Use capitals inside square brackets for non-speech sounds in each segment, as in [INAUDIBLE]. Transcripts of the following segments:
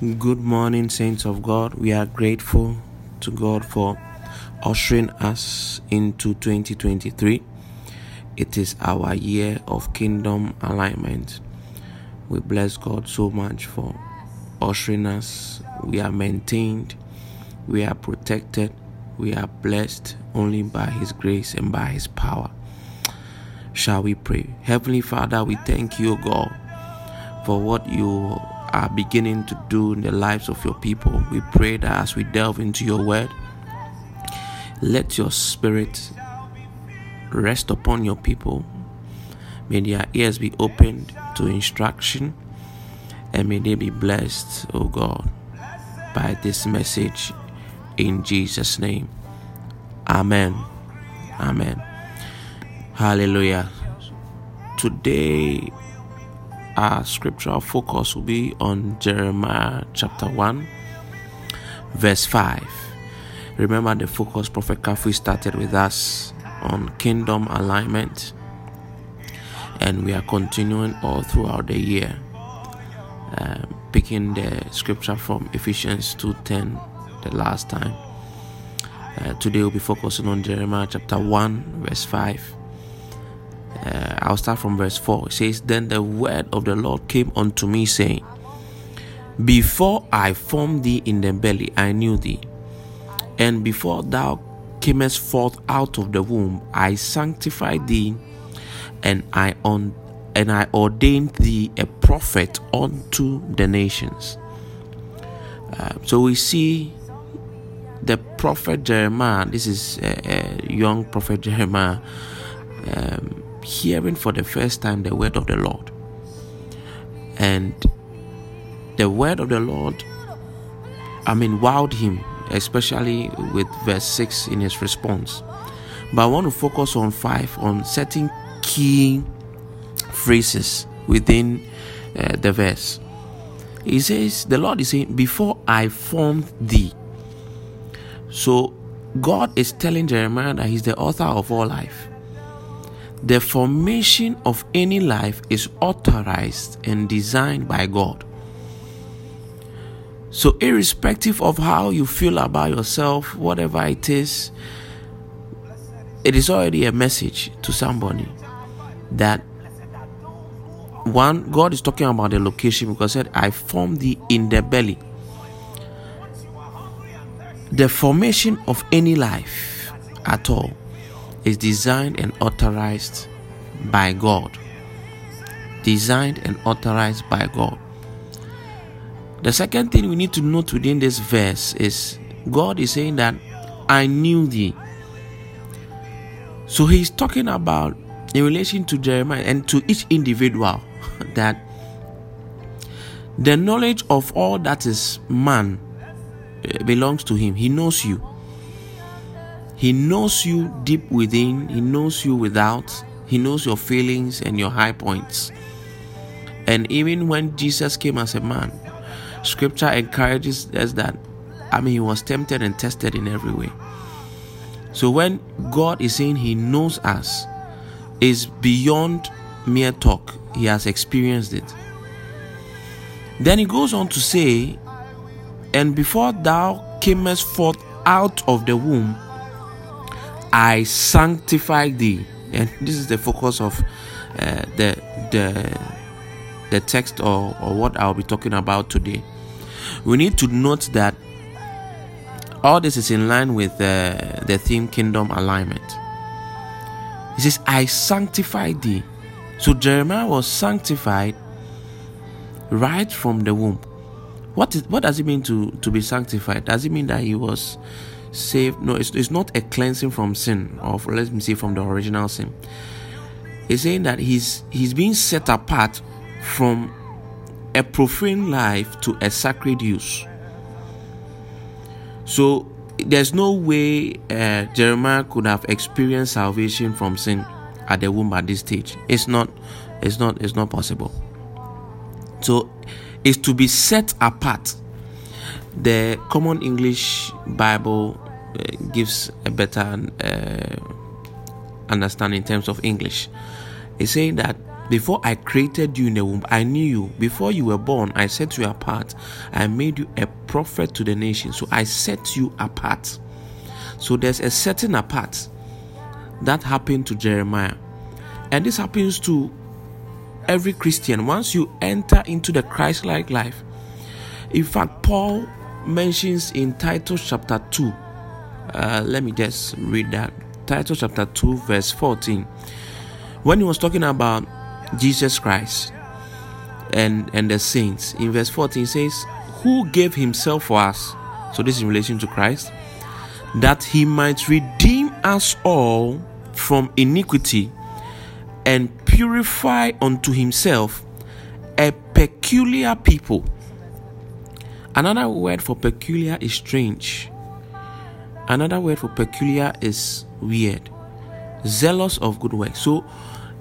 Good morning, saints of God. We are grateful to God for ushering us into 2023. It is our year of kingdom alignment. We bless God so much for ushering us. We are maintained, we are protected, we are blessed only by His grace and by His power. Shall we pray? Heavenly Father, we thank you, God, for what you are beginning to do in the lives of your people. We pray that as we delve into your word, let your spirit rest upon your people. May their ears be opened to instruction and may they be blessed, O oh God, by this message in Jesus' name. Amen. Amen. Hallelujah. Today our scriptural focus will be on Jeremiah chapter 1, verse 5. Remember, the focus Prophet Kafu started with us on kingdom alignment, and we are continuing all throughout the year, uh, picking the scripture from Ephesians 2:10 the last time. Uh, today we'll be focusing on Jeremiah chapter 1, verse 5. Uh, I'll start from verse 4. It says, Then the word of the Lord came unto me, saying, Before I formed thee in the belly, I knew thee. And before thou camest forth out of the womb, I sanctified thee, and I on and I ordained thee a prophet unto the nations. Uh, so we see the prophet Jeremiah. This is a, a young prophet Jeremiah. Um, hearing for the first time the word of the Lord. And the word of the Lord, I mean, wowed him, especially with verse 6 in his response. But I want to focus on five on certain key phrases within uh, the verse. He says, The Lord is saying, Before I formed thee. So God is telling Jeremiah that He's the author of all life. The formation of any life is authorized and designed by God. So, irrespective of how you feel about yourself, whatever it is, it is already a message to somebody that one, God is talking about the location because said, I formed thee in the belly. The formation of any life at all is designed and authorized by God. Designed and authorized by God. The second thing we need to note within this verse is God is saying that I knew thee. So he's talking about in relation to Jeremiah and to each individual [LAUGHS] that the knowledge of all that is man eh, belongs to him. He knows you. He knows you deep within, He knows you without, He knows your feelings and your high points. And even when Jesus came as a man, scripture encourages us that, I mean, He was tempted and tested in every way. So when God is saying He knows us, is beyond mere talk, He has experienced it. Then He goes on to say, And before thou camest forth out of the womb, I sanctify thee. And this is the focus of uh, the the the text or, or what I'll be talking about today. We need to note that all this is in line with uh, the theme kingdom alignment. He says, I sanctify thee. So Jeremiah was sanctified right from the womb. What is what does it mean to, to be sanctified? Does it mean that he was saved. No, it's, it's not a cleansing from sin, or let me say from the original sin. He's saying that he's he's being set apart from a profane life to a sacred use. So there's no way uh, Jeremiah could have experienced salvation from sin at the womb at this stage. It's not. It's not. It's not possible. So it's to be set apart the Common English Bible uh, gives a better uh, understanding in terms of English. It's saying that Before I created you in the womb, I knew you. Before you were born, I set you apart. I made you a prophet to the nation. So I set you apart. So there's a setting apart that happened to Jeremiah. And this happens to every Christian once you enter into the Christ like life. In fact, Paul mentions in Titus chapter 2, uh, let me just read that. Titus chapter 2, verse 14. When he was talking about Jesus Christ and, and the saints, in verse 14 says, Who gave himself for us? So this is in relation to Christ, that he might redeem us all from iniquity and purify unto himself a peculiar people. Another word for peculiar is strange. Another word for peculiar is weird. Zealous of good works. So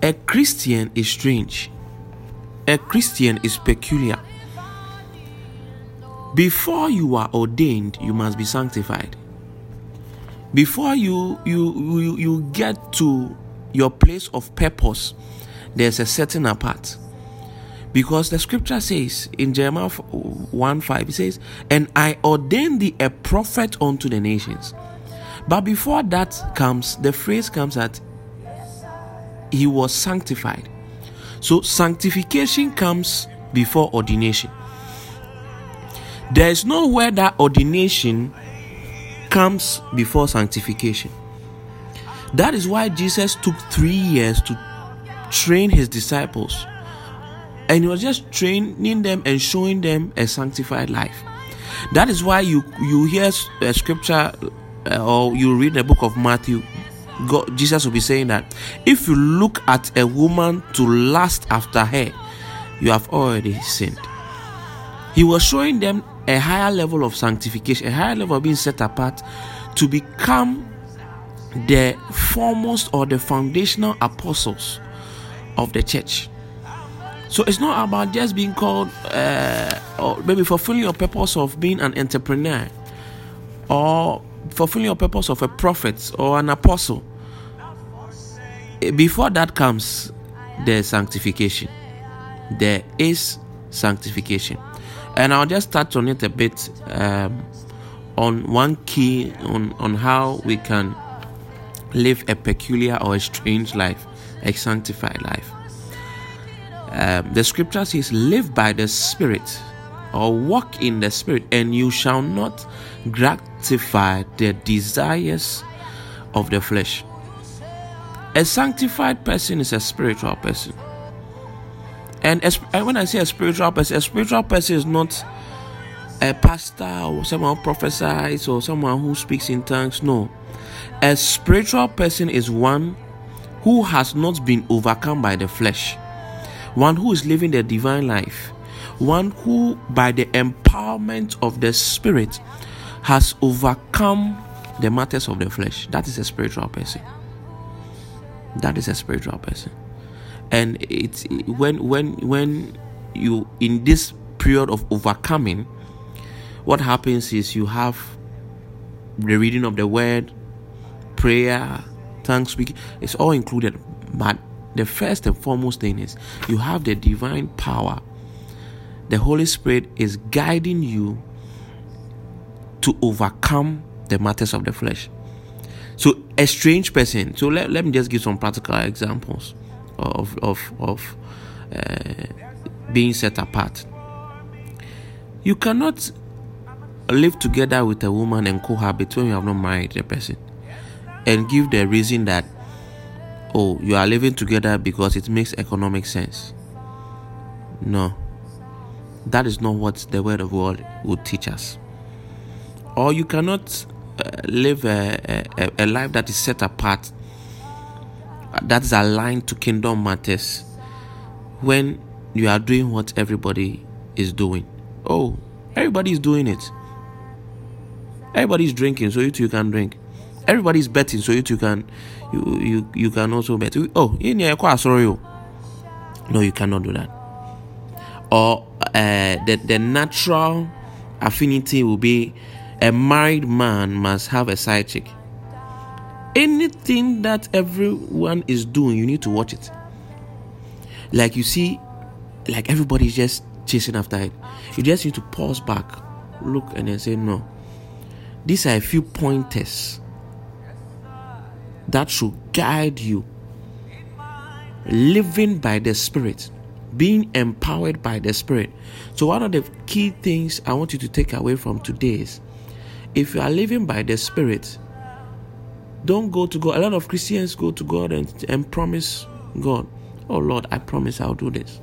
a Christian is strange. A Christian is peculiar. Before you are ordained, you must be sanctified. Before you you you, you get to your place of purpose, there's a setting apart. Because the scripture says in Jeremiah 1 5, it says, And I ordained thee a prophet unto the nations. But before that comes, the phrase comes that he was sanctified. So sanctification comes before ordination. There is nowhere that ordination comes before sanctification. That is why Jesus took three years to train his disciples. And he was just training them and showing them a sanctified life. That is why you you hear a scripture uh, or you read the book of Matthew God, Jesus will be saying that if you look at a woman to lust after her, you have already sinned. He was showing them a higher level of sanctification, a higher level of being set apart to become the foremost or the foundational apostles of the church. So it's not about just being called uh, or maybe fulfilling your purpose of being an entrepreneur or fulfilling your purpose of a prophet or an apostle. Before that comes the sanctification. There is sanctification. And I'll just touch on it a bit um, on one key on, on how we can live a peculiar or a strange life, a sanctified life. Um, the scripture says, Live by the Spirit or walk in the Spirit, and you shall not gratify the desires of the flesh. A sanctified person is a spiritual person. And when I say a spiritual person, a spiritual person is not a pastor or someone who prophesies or someone who speaks in tongues. No. A spiritual person is one who has not been overcome by the flesh, one who is living the divine life, one who, by the empowerment of the Spirit, has overcome the matters of the flesh. That is a spiritual person. That is a spiritual person. And it's when when when you in this period of overcoming, what happens is you have the reading of the word, prayer, speaking. It's all included. But the first and foremost thing is you have the divine power the Holy Spirit is guiding you to overcome the matters of the flesh. So, a strange person. So, let, let me just give some practical examples of, of, of uh, being set apart. You cannot live together with a woman and cohabit when you have not married the person and give the reason that, oh, you are living together because it makes economic sense. No that is not what the word of God would teach us. Or you cannot uh, live a, a, a life that is set apart, that is aligned to kingdom matters, when you are doing what everybody is doing. Oh, everybody is doing it. Everybody is drinking, so you too can drink. Everybody is betting, so you too can you you you can also bet. Oh, in here, sorry. No, you cannot do that. Or uh, the, the natural affinity will be a married man must have a side chick. Anything that everyone is doing, you need to watch it. like you see, like everybody's just chasing after it. You just need to pause back, look, and then say, No. These are a few pointers that should guide you. Living by the Spirit, being empowered by the Spirit. So, one of the key things I want you to take away from today is if you are living by the Spirit, don't go to God. A lot of Christians go to God and, and promise God, Oh Lord, I promise I'll do this.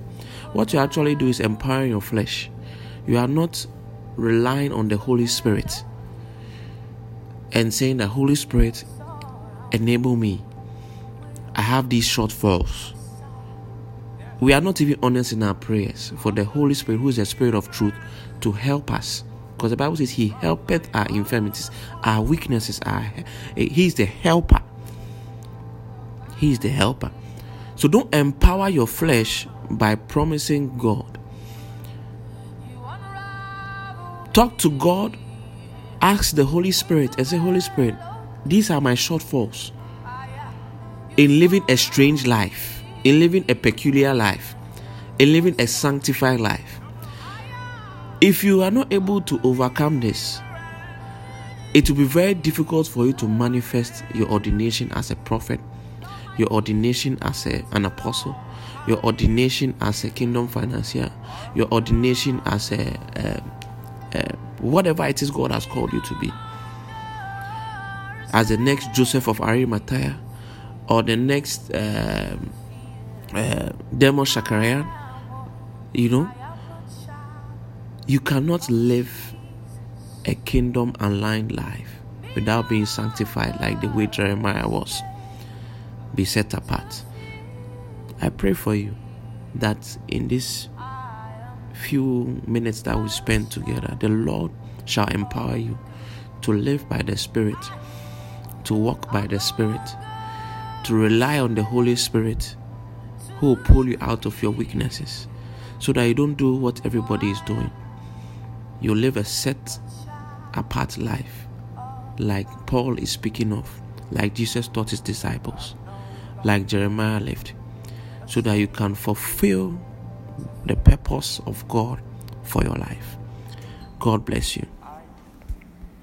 What you actually do is empowering your flesh. You are not relying on the Holy Spirit and saying the Holy Spirit enable me. I have these shortfalls. We are not even honest in our prayers for the Holy Spirit, who is the Spirit of truth, to help us. Because the Bible says He helpeth our infirmities, our weaknesses. Our, he's eh, the helper. He's the helper. So don't empower your flesh by promising God. Talk to God ask the Holy Spirit and say, Holy Spirit, these are my shortfalls in living a strange life, in living a peculiar life, in living a sanctified life. If you are not able to overcome this, it will be very difficult for you to manifest your ordination as a prophet, your ordination as a, an apostle, your ordination as a kingdom financier, your ordination as a, a, a whatever it is God has called you to be. As the next Joseph of Arimathea or the next um, uh, Demos Shakarian, you know, you cannot live a kingdom aligned life without being sanctified like the way Jeremiah was. Be set apart. I pray for you that in this few minutes that we spend together, the Lord shall empower you to live by the Spirit, to walk by the Spirit, to rely on the Holy Spirit who will pull you out of your weaknesses so that you don't do what everybody is doing. You live a set apart life, like Paul is speaking of, like Jesus taught his disciples, like Jeremiah lived, so that you can fulfill the purpose of God for your life. God bless you.